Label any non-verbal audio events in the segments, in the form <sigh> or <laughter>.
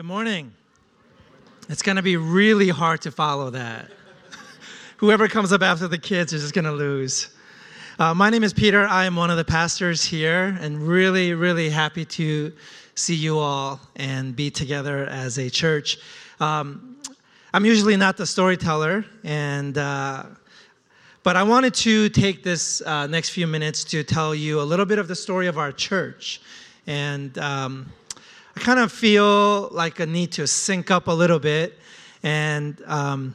Good morning. It's going to be really hard to follow that. <laughs> Whoever comes up after the kids is just going to lose. Uh, my name is Peter. I am one of the pastors here, and really, really happy to see you all and be together as a church. Um, I'm usually not the storyteller, and uh, but I wanted to take this uh, next few minutes to tell you a little bit of the story of our church, and um, I kind of feel like a need to sync up a little bit. And um,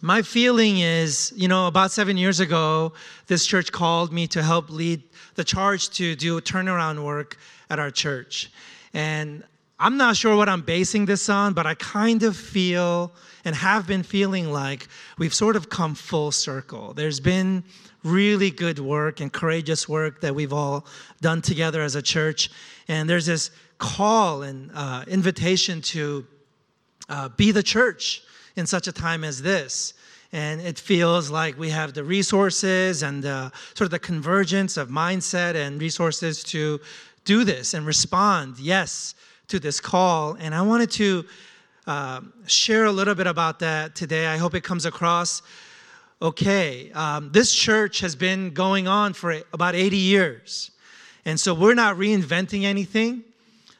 my feeling is, you know, about seven years ago, this church called me to help lead the charge to do turnaround work at our church. And I'm not sure what I'm basing this on, but I kind of feel and have been feeling like we've sort of come full circle. There's been really good work and courageous work that we've all done together as a church. And there's this call and uh, invitation to uh, be the church in such a time as this. And it feels like we have the resources and uh, sort of the convergence of mindset and resources to do this and respond, yes, to this call. And I wanted to uh, share a little bit about that today. I hope it comes across okay. Um, this church has been going on for about 80 years. And so we're not reinventing anything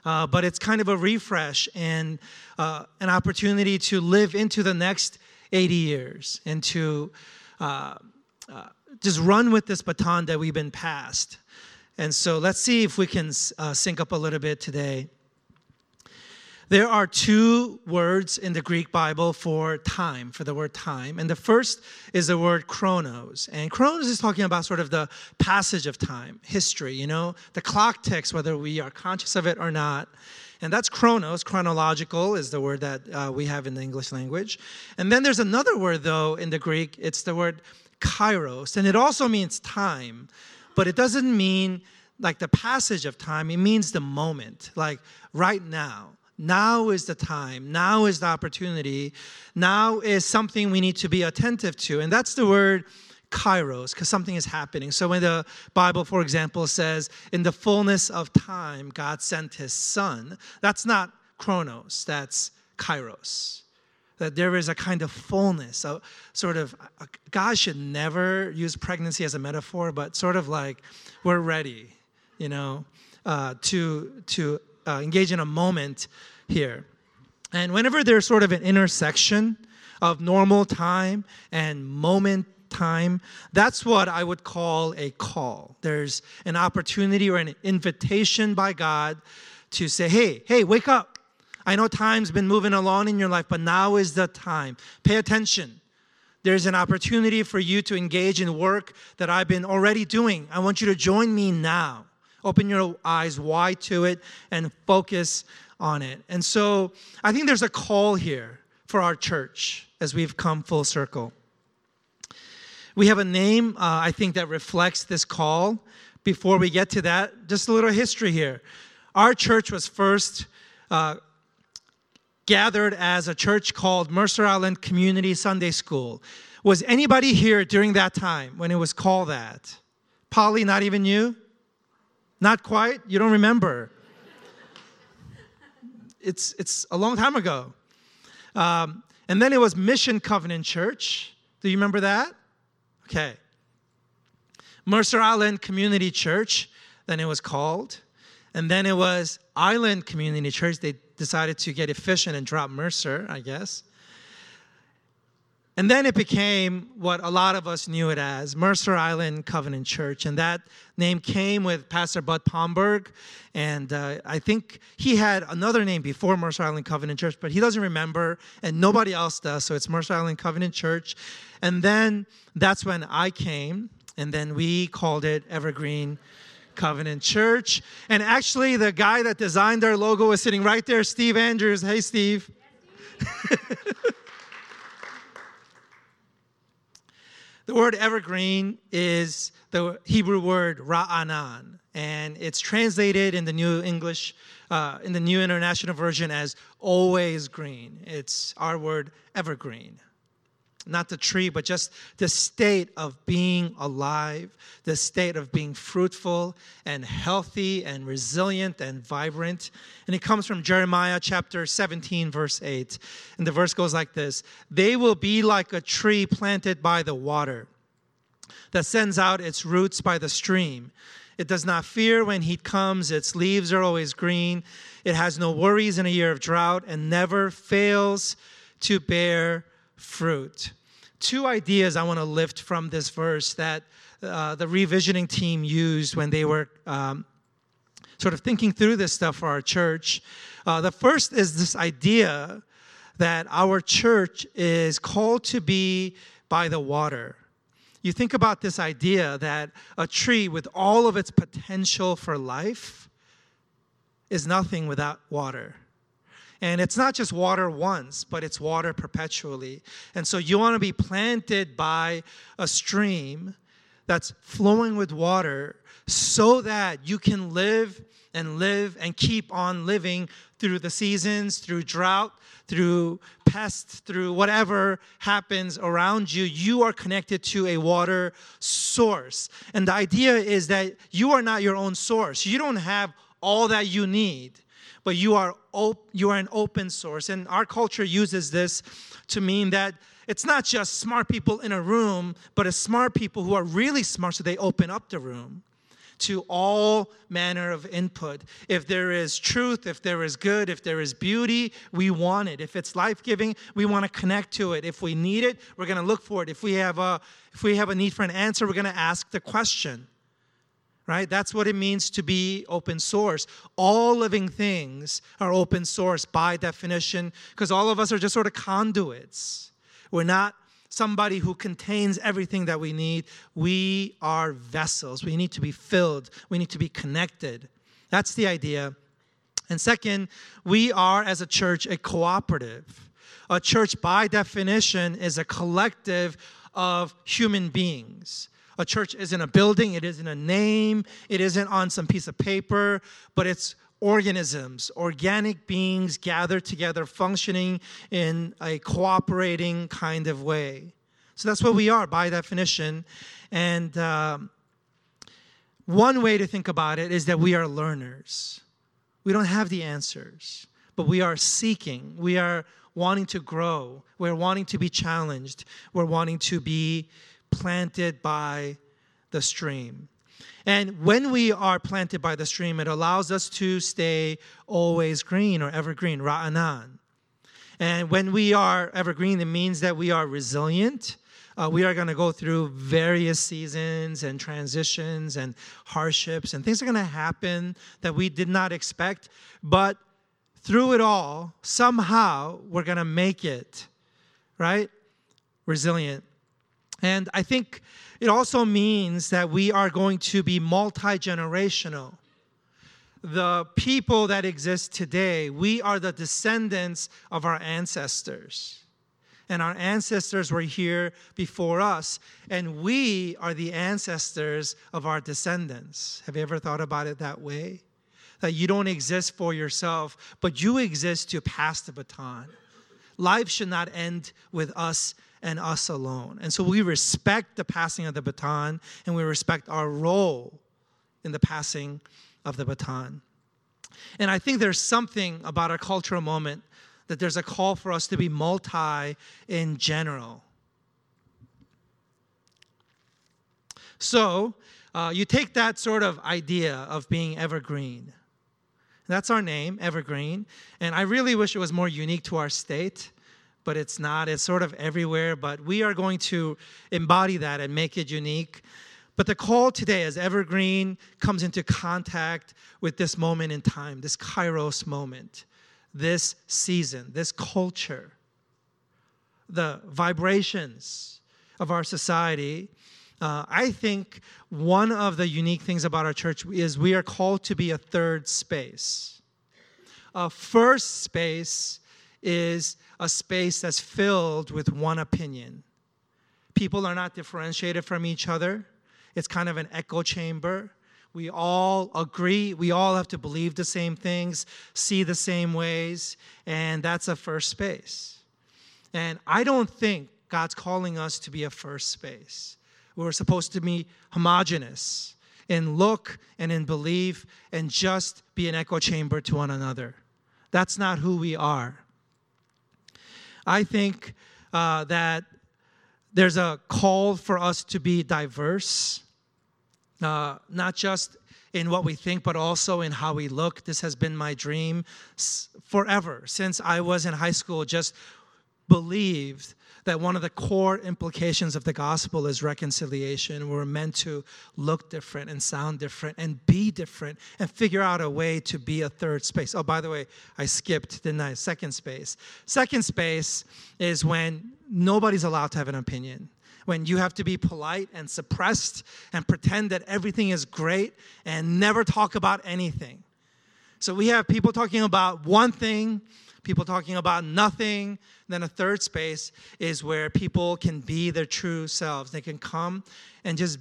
uh, but it's kind of a refresh and uh, an opportunity to live into the next 80 years and to uh, uh, just run with this baton that we've been passed. And so let's see if we can uh, sync up a little bit today. There are two words in the Greek Bible for time, for the word time. And the first is the word chronos. And chronos is talking about sort of the passage of time, history, you know, the clock ticks, whether we are conscious of it or not. And that's chronos. Chronological is the word that uh, we have in the English language. And then there's another word, though, in the Greek. It's the word kairos. And it also means time, but it doesn't mean like the passage of time, it means the moment, like right now. Now is the time. Now is the opportunity. Now is something we need to be attentive to. And that's the word kairos, because something is happening. So when the Bible, for example, says, in the fullness of time, God sent his son, that's not chronos, that's kairos. That there is a kind of fullness, a sort of, God should never use pregnancy as a metaphor, but sort of like we're ready, you know, uh, to, to uh, engage in a moment here. And whenever there's sort of an intersection of normal time and moment time, that's what I would call a call. There's an opportunity or an invitation by God to say, hey, hey, wake up. I know time's been moving along in your life, but now is the time. Pay attention. There's an opportunity for you to engage in work that I've been already doing. I want you to join me now. Open your eyes wide to it and focus on it. And so I think there's a call here for our church as we've come full circle. We have a name, uh, I think, that reflects this call. Before we get to that, just a little history here. Our church was first uh, gathered as a church called Mercer Island Community Sunday School. Was anybody here during that time when it was called that? Polly, not even you? Not quite? You don't remember? It's, it's a long time ago. Um, and then it was Mission Covenant Church. Do you remember that? Okay. Mercer Island Community Church, then it was called. And then it was Island Community Church. They decided to get efficient and drop Mercer, I guess. And then it became what a lot of us knew it as Mercer Island Covenant Church. And that name came with Pastor Bud Pomberg. And uh, I think he had another name before Mercer Island Covenant Church, but he doesn't remember, and nobody else does. So it's Mercer Island Covenant Church. And then that's when I came, and then we called it Evergreen Covenant Church. And actually, the guy that designed our logo is sitting right there, Steve Andrews. Hey, Steve. Yes, Steve. The word evergreen is the Hebrew word ra'anan, and it's translated in the New English, uh, in the New International Version as always green. It's our word evergreen. Not the tree, but just the state of being alive, the state of being fruitful and healthy and resilient and vibrant. And it comes from Jeremiah chapter 17, verse 8. And the verse goes like this They will be like a tree planted by the water that sends out its roots by the stream. It does not fear when heat comes, its leaves are always green. It has no worries in a year of drought and never fails to bear fruit. Two ideas I want to lift from this verse that uh, the revisioning team used when they were um, sort of thinking through this stuff for our church. Uh, the first is this idea that our church is called to be by the water. You think about this idea that a tree with all of its potential for life is nothing without water. And it's not just water once, but it's water perpetually. And so you want to be planted by a stream that's flowing with water so that you can live and live and keep on living through the seasons, through drought, through pests, through whatever happens around you, you are connected to a water source. And the idea is that you are not your own source. You don't have all that you need but you are op- you are an open source and our culture uses this to mean that it's not just smart people in a room but it's smart people who are really smart so they open up the room to all manner of input. If there is truth, if there is good, if there is beauty, we want it. If it's life-giving, we want to connect to it. If we need it, we're going to look for it. If we have a if we have a need for an answer, we're going to ask the question right? That's what it means to be open source. All living things are open source by definition because all of us are just sort of conduits. We're not somebody who contains everything that we need. We are vessels. We need to be filled, we need to be connected. That's the idea. And second, we are as a church a cooperative. A church, by definition, is a collective of human beings. A church isn't a building, it isn't a name, it isn't on some piece of paper, but it's organisms, organic beings gathered together, functioning in a cooperating kind of way. So that's what we are by definition. And um, one way to think about it is that we are learners. We don't have the answers, but we are seeking. We are wanting to grow. We're wanting to be challenged. We're wanting to be planted by the stream. And when we are planted by the stream, it allows us to stay always green or evergreen, ra'anan. And when we are evergreen, it means that we are resilient. Uh, we are going to go through various seasons and transitions and hardships, and things are going to happen that we did not expect. But through it all, somehow we're going to make it, right? Resilient. And I think it also means that we are going to be multi generational. The people that exist today, we are the descendants of our ancestors. And our ancestors were here before us, and we are the ancestors of our descendants. Have you ever thought about it that way? That you don't exist for yourself, but you exist to pass the baton. Life should not end with us and us alone. And so we respect the passing of the baton and we respect our role in the passing of the baton. And I think there's something about our cultural moment that there's a call for us to be multi in general. So uh, you take that sort of idea of being evergreen. That's our name, Evergreen. And I really wish it was more unique to our state but it's not. It's sort of everywhere, but we are going to embody that and make it unique. But the call today as Evergreen comes into contact with this moment in time, this Kairos moment, this season, this culture, the vibrations of our society. Uh, I think one of the unique things about our church is we are called to be a third space. A first space is a space that's filled with one opinion. People are not differentiated from each other, it's kind of an echo chamber. We all agree, we all have to believe the same things, see the same ways, and that's a first space. And I don't think God's calling us to be a first space. We're supposed to be homogenous in look and in belief and just be an echo chamber to one another. That's not who we are. I think uh, that there's a call for us to be diverse, uh, not just in what we think, but also in how we look. This has been my dream forever since I was in high school. Just believed that one of the core implications of the gospel is reconciliation. We're meant to look different and sound different and be different and figure out a way to be a third space. Oh, by the way, I skipped, didn't I? Second space. Second space is when nobody's allowed to have an opinion. When you have to be polite and suppressed and pretend that everything is great and never talk about anything. So we have people talking about one thing people talking about nothing. Then a third space is where people can be their true selves. They can come and just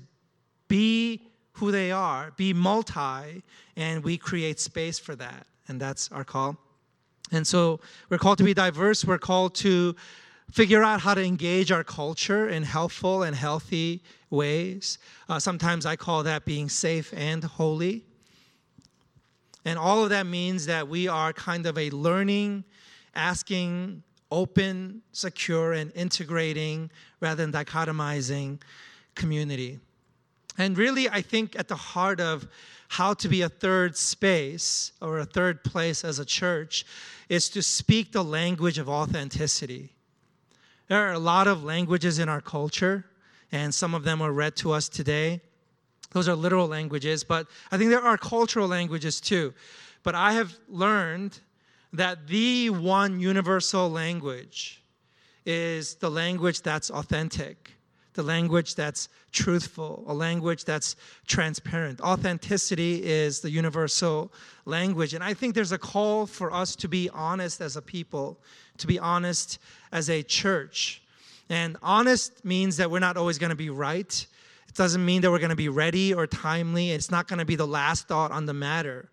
be who they are, be multi, and we create space for that. And that's our call. And so we're called to be diverse. We're called to figure out how to engage our culture in helpful and healthy ways. Uh, sometimes I call that being safe and holy. And all of that means that we are kind of a learning, asking, open, secure, and integrating rather than dichotomizing community. And really, I think at the heart of how to be a third space or a third place as a church is to speak the language of authenticity. There are a lot of languages in our culture, and some of them are read to us today. Those are literal languages, but I think there are cultural languages too. But I have learned that the one universal language is the language that's authentic, the language that's truthful, a language that's transparent. Authenticity is the universal language. And I think there's a call for us to be honest as a people, to be honest as a church. And honest means that we're not always going to be right. It doesn't mean that we're going to be ready or timely. It's not going to be the last thought on the matter.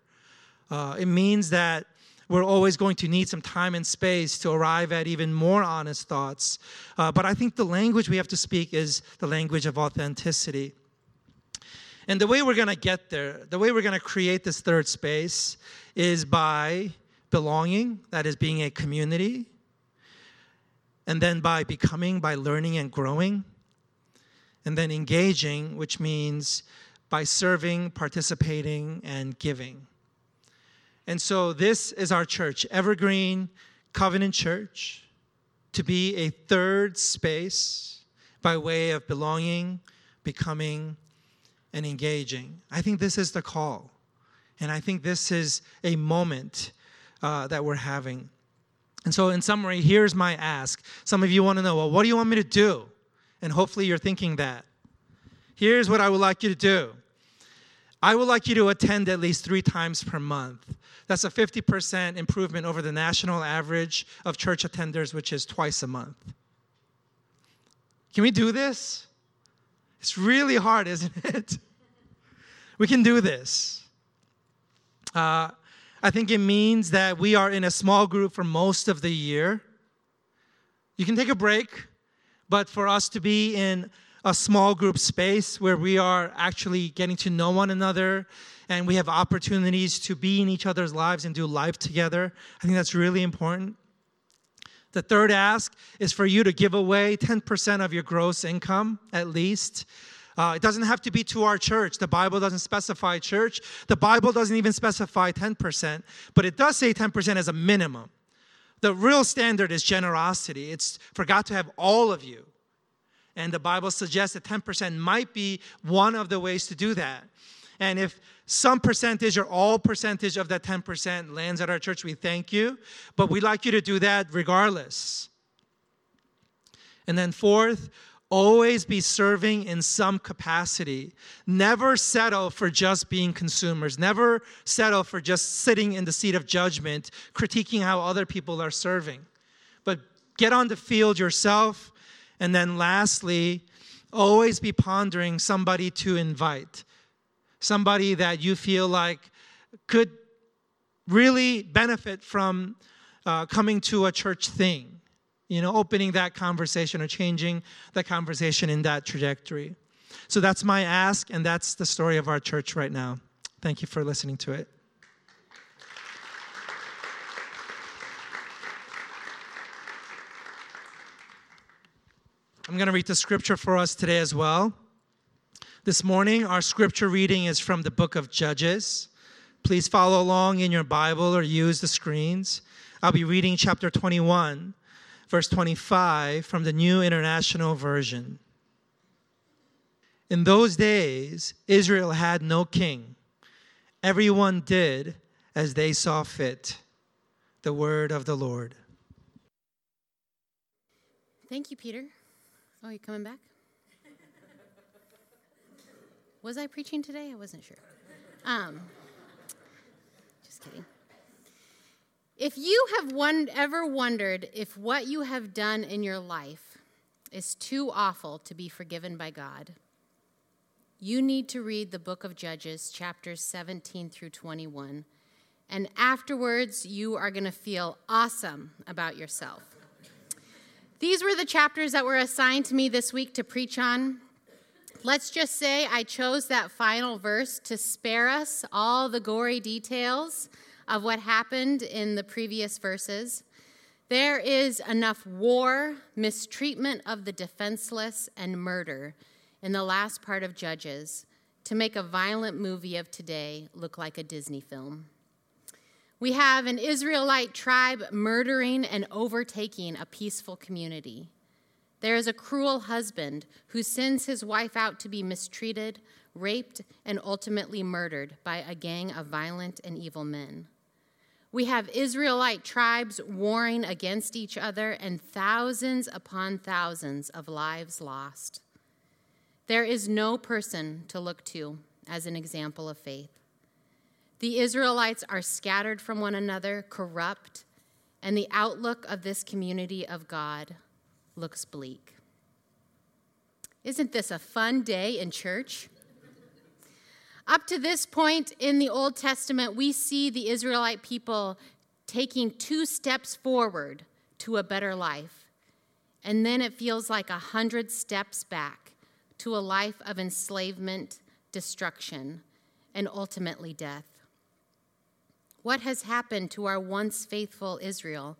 Uh, it means that we're always going to need some time and space to arrive at even more honest thoughts. Uh, but I think the language we have to speak is the language of authenticity. And the way we're going to get there, the way we're going to create this third space is by belonging, that is, being a community, and then by becoming, by learning and growing and then engaging, which means by serving, participating, and giving. And so this is our church, Evergreen Covenant Church, to be a third space by way of belonging, becoming, and engaging. I think this is the call. And I think this is a moment uh, that we're having. And so, in summary, here's my ask. Some of you want to know, well, what do you want me to do? And hopefully you're thinking that. Here's what I would like you to do I would like you to attend at least three times per month. That's a 50% improvement over the national average of church attenders, which is twice a month. Can we do this? It's really hard, isn't <laughs> it? we can do this. Uh, I think it means that we are in a small group for most of the year. You can take a break, but for us to be in a small group space where we are actually getting to know one another and we have opportunities to be in each other's lives and do life together, I think that's really important. The third ask is for you to give away 10% of your gross income at least. Uh, it doesn't have to be to our church. The Bible doesn't specify church. The Bible doesn't even specify 10%, but it does say 10% as a minimum. The real standard is generosity. It's for God to have all of you. And the Bible suggests that 10% might be one of the ways to do that. And if some percentage or all percentage of that 10% lands at our church, we thank you. But we'd like you to do that regardless. And then, fourth, always be serving in some capacity. Never settle for just being consumers. Never settle for just sitting in the seat of judgment, critiquing how other people are serving. But get on the field yourself. And then, lastly, always be pondering somebody to invite, somebody that you feel like could really benefit from uh, coming to a church thing. You know, opening that conversation or changing the conversation in that trajectory. So that's my ask, and that's the story of our church right now. Thank you for listening to it. I'm going to read the scripture for us today as well. This morning, our scripture reading is from the book of Judges. Please follow along in your Bible or use the screens. I'll be reading chapter 21, verse 25 from the New International Version. In those days, Israel had no king. Everyone did as they saw fit. The word of the Lord. Thank you, Peter. Oh, you coming back? Was I preaching today? I wasn't sure. Um, just kidding. If you have one, ever wondered if what you have done in your life is too awful to be forgiven by God, you need to read the book of Judges, chapters 17 through 21. And afterwards, you are going to feel awesome about yourself. These were the chapters that were assigned to me this week to preach on. Let's just say I chose that final verse to spare us all the gory details of what happened in the previous verses. There is enough war, mistreatment of the defenseless, and murder in the last part of Judges to make a violent movie of today look like a Disney film. We have an Israelite tribe murdering and overtaking a peaceful community. There is a cruel husband who sends his wife out to be mistreated, raped, and ultimately murdered by a gang of violent and evil men. We have Israelite tribes warring against each other and thousands upon thousands of lives lost. There is no person to look to as an example of faith. The Israelites are scattered from one another, corrupt, and the outlook of this community of God looks bleak. Isn't this a fun day in church? Up to this point in the Old Testament, we see the Israelite people taking two steps forward to a better life. And then it feels like a hundred steps back to a life of enslavement, destruction, and ultimately death. What has happened to our once faithful Israel,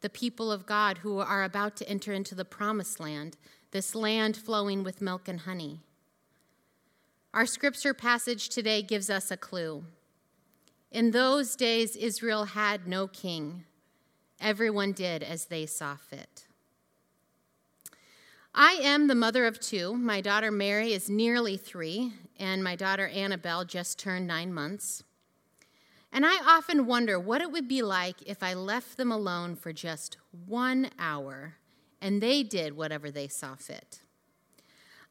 the people of God who are about to enter into the promised land, this land flowing with milk and honey? Our scripture passage today gives us a clue. In those days, Israel had no king. Everyone did as they saw fit. I am the mother of two. My daughter Mary is nearly three, and my daughter Annabelle just turned nine months. And I often wonder what it would be like if I left them alone for just one hour and they did whatever they saw fit.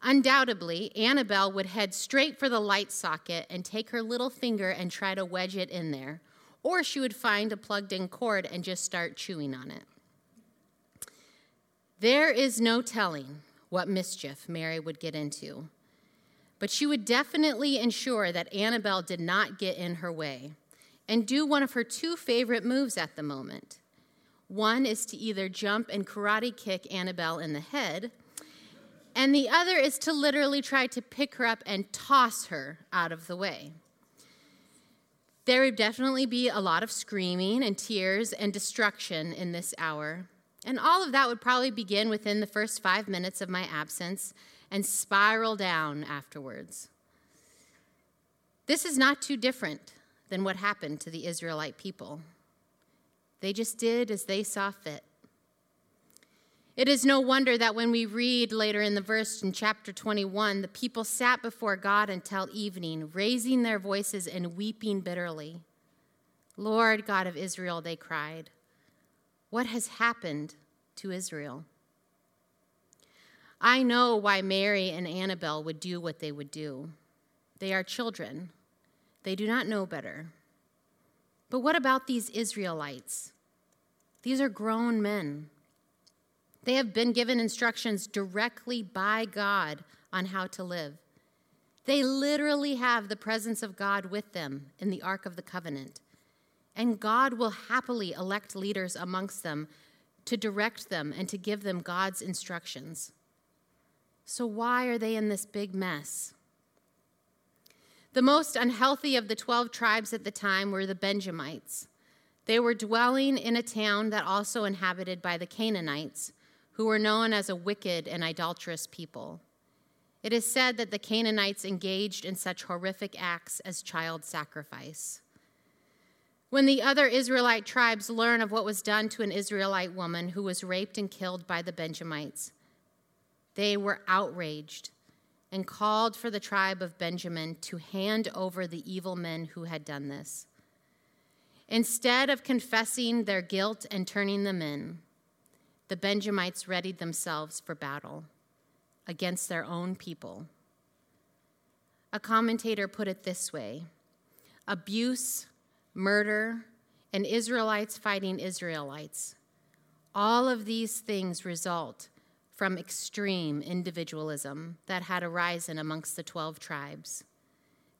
Undoubtedly, Annabelle would head straight for the light socket and take her little finger and try to wedge it in there, or she would find a plugged in cord and just start chewing on it. There is no telling what mischief Mary would get into, but she would definitely ensure that Annabelle did not get in her way and do one of her two favorite moves at the moment. One is to either jump and karate kick Annabelle in the head, and the other is to literally try to pick her up and toss her out of the way. There would definitely be a lot of screaming and tears and destruction in this hour. And all of that would probably begin within the first five minutes of my absence and spiral down afterwards. This is not too different than what happened to the Israelite people. They just did as they saw fit. It is no wonder that when we read later in the verse in chapter 21, the people sat before God until evening, raising their voices and weeping bitterly. Lord God of Israel, they cried, what has happened to Israel? I know why Mary and Annabelle would do what they would do. They are children. They do not know better. But what about these Israelites? These are grown men. They have been given instructions directly by God on how to live. They literally have the presence of God with them in the Ark of the Covenant. And God will happily elect leaders amongst them to direct them and to give them God's instructions. So, why are they in this big mess? The most unhealthy of the 12 tribes at the time were the Benjamites. They were dwelling in a town that also inhabited by the Canaanites, who were known as a wicked and idolatrous people. It is said that the Canaanites engaged in such horrific acts as child sacrifice. When the other Israelite tribes learn of what was done to an Israelite woman who was raped and killed by the Benjamites, they were outraged and called for the tribe of Benjamin to hand over the evil men who had done this. Instead of confessing their guilt and turning them in, the Benjamites readied themselves for battle against their own people. A commentator put it this way abuse, murder, and Israelites fighting Israelites. All of these things result from extreme individualism that had arisen amongst the 12 tribes.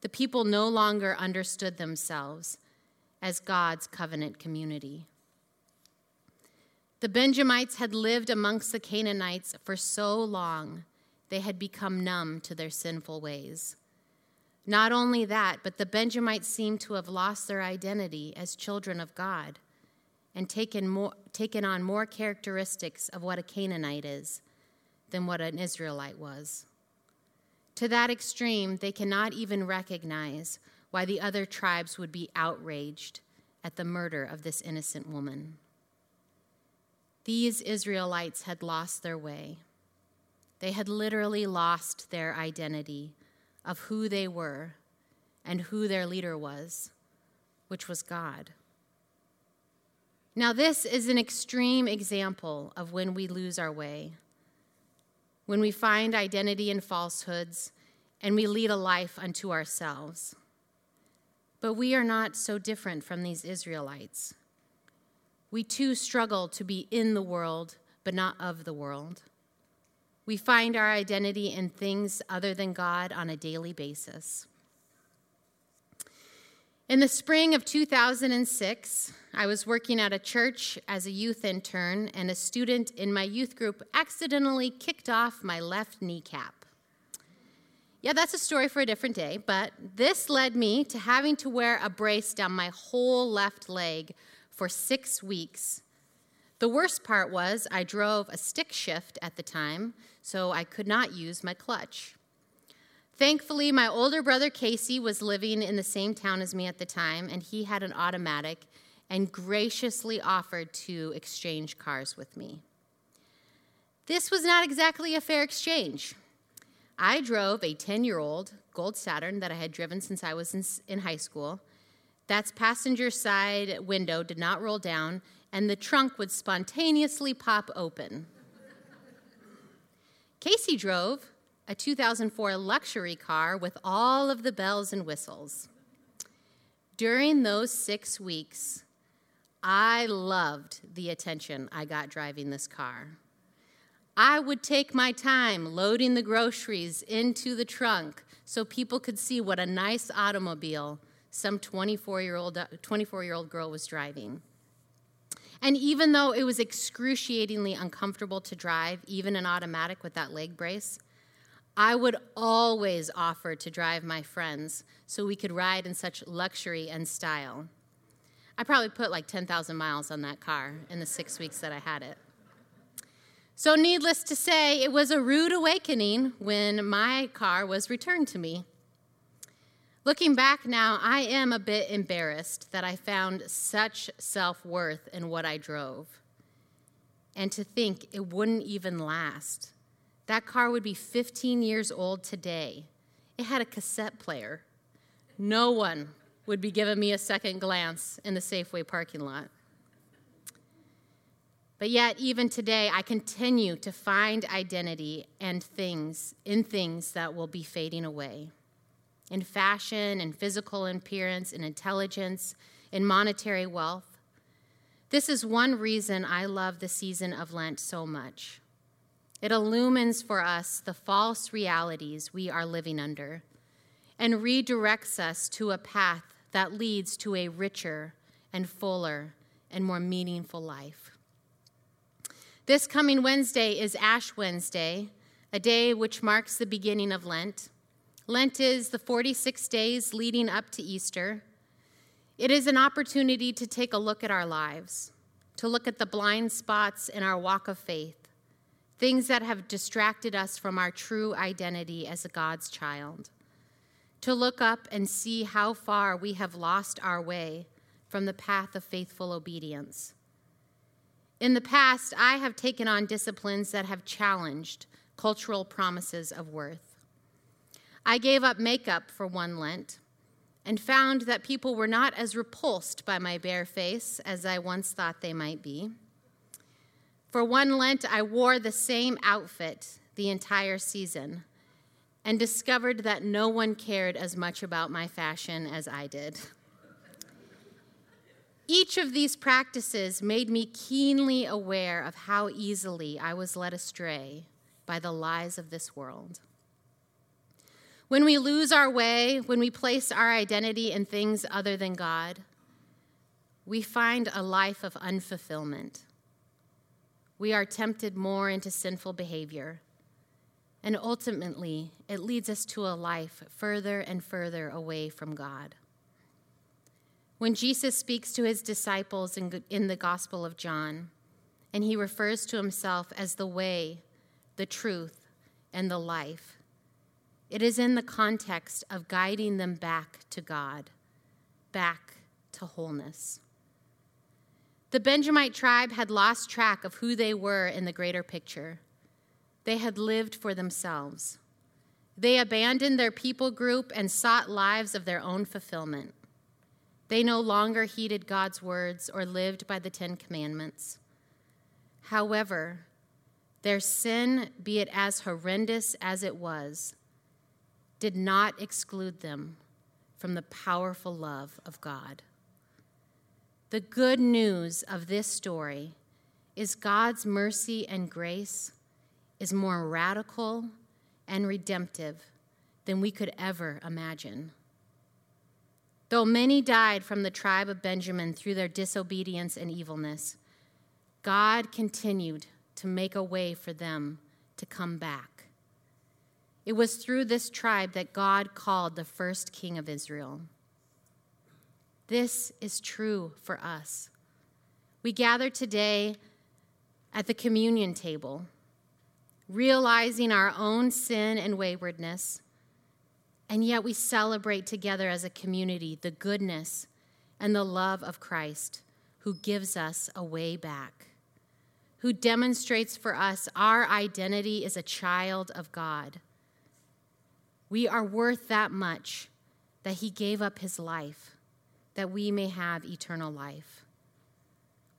The people no longer understood themselves as God's covenant community. The Benjamites had lived amongst the Canaanites for so long they had become numb to their sinful ways. Not only that, but the Benjamites seemed to have lost their identity as children of God and taken, more, taken on more characteristics of what a Canaanite is than what an Israelite was. To that extreme, they cannot even recognize why the other tribes would be outraged at the murder of this innocent woman. These Israelites had lost their way. They had literally lost their identity of who they were and who their leader was, which was God. Now, this is an extreme example of when we lose our way, when we find identity in falsehoods and we lead a life unto ourselves. But we are not so different from these Israelites. We too struggle to be in the world, but not of the world. We find our identity in things other than God on a daily basis. In the spring of 2006, I was working at a church as a youth intern, and a student in my youth group accidentally kicked off my left kneecap. Yeah, that's a story for a different day, but this led me to having to wear a brace down my whole left leg for six weeks. The worst part was I drove a stick shift at the time, so I could not use my clutch. Thankfully, my older brother Casey was living in the same town as me at the time, and he had an automatic and graciously offered to exchange cars with me. This was not exactly a fair exchange. I drove a 10 year old Gold Saturn that I had driven since I was in, in, high school. That's passenger side window did not roll down, and the trunk would spontaneously pop open. Casey drove a 2004 luxury car with all of the bells and whistles. During those six weeks, I loved the attention I got driving this car. I would take my time loading the groceries into the trunk so people could see what a nice automobile some 24 year old uh, 24 year old girl was driving. And even though it was excruciatingly uncomfortable to drive, even an automatic with that leg brace, I would always offer to drive my friends so we could ride in such luxury and style. I probably put like 10,000 miles on that car in the six weeks that I had it. So, needless to say, it was a rude awakening when my car was returned to me. Looking back now, I am a bit embarrassed that I found such self worth in what I drove. And to think it wouldn't even last. That car would be 15 years old today. It had a cassette player. No one would be giving me a second glance in the Safeway parking lot. But yet, even today, I continue to find identity and things in things that will be fading away in fashion in physical appearance, in intelligence, in monetary wealth. This is one reason I love the season of Lent so much. It illumines for us the false realities we are living under and redirects us to a path that leads to a richer and fuller and more meaningful life. This coming Wednesday is Ash Wednesday, a day which marks the beginning of Lent. Lent is the 46 days leading up to Easter. It is an opportunity to take a look at our lives, to look at the blind spots in our walk of faith, things that have distracted us from our true identity as a God's child, to look up and see how far we have lost our way from the path of faithful obedience. In the past, I have taken on disciplines that have challenged cultural promises of worth. I gave up makeup for one Lent and found that people were not as repulsed by my bare face as I once thought they might be. For one Lent, I wore the same outfit the entire season and discovered that no one cared as much about my fashion as I did. Each of these practices made me keenly aware of how easily I was led astray by the lies of this world. When we lose our way, when we place our identity in things other than God, we find a life of unfulfillment. We are tempted more into sinful behavior, and ultimately, it leads us to a life further and further away from God. When Jesus speaks to his disciples in, the Gospel of John, and he refers to himself as the way, the truth, and the life, it is in the context of guiding them back to God, back to wholeness. The Benjamite tribe had lost track of who they were in the greater picture. They had lived for themselves. They abandoned their people group and sought lives of their own fulfillment. They no longer heeded God's words or lived by the Ten Commandments. However, their sin, be it as horrendous as it was, did not exclude them from the powerful love of God. The good news of this story is God's mercy and grace is more radical and redemptive than we could ever imagine. Though many died from the tribe of Benjamin through their disobedience and evilness, God continued to make a way for them to come back. It was through this tribe that God called the first king of Israel. This is true for us. We gather today at the communion table, realizing our own sin and waywardness and yet we celebrate together as a community the goodness and the love of Christ who gives us a way back, who demonstrates for us our identity as a child of God. We are worth that much that he gave up his life that we may have eternal life.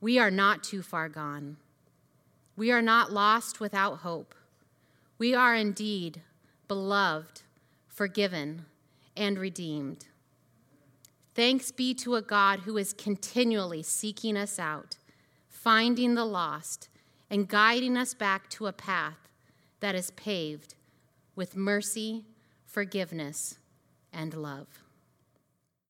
We are not too far gone. We are not lost without hope. We are indeed beloved forgiven, and redeemed. Thanks be to a God who is continually seeking us out, finding the lost, and guiding us back to a path that is paved with mercy, forgiveness, and love.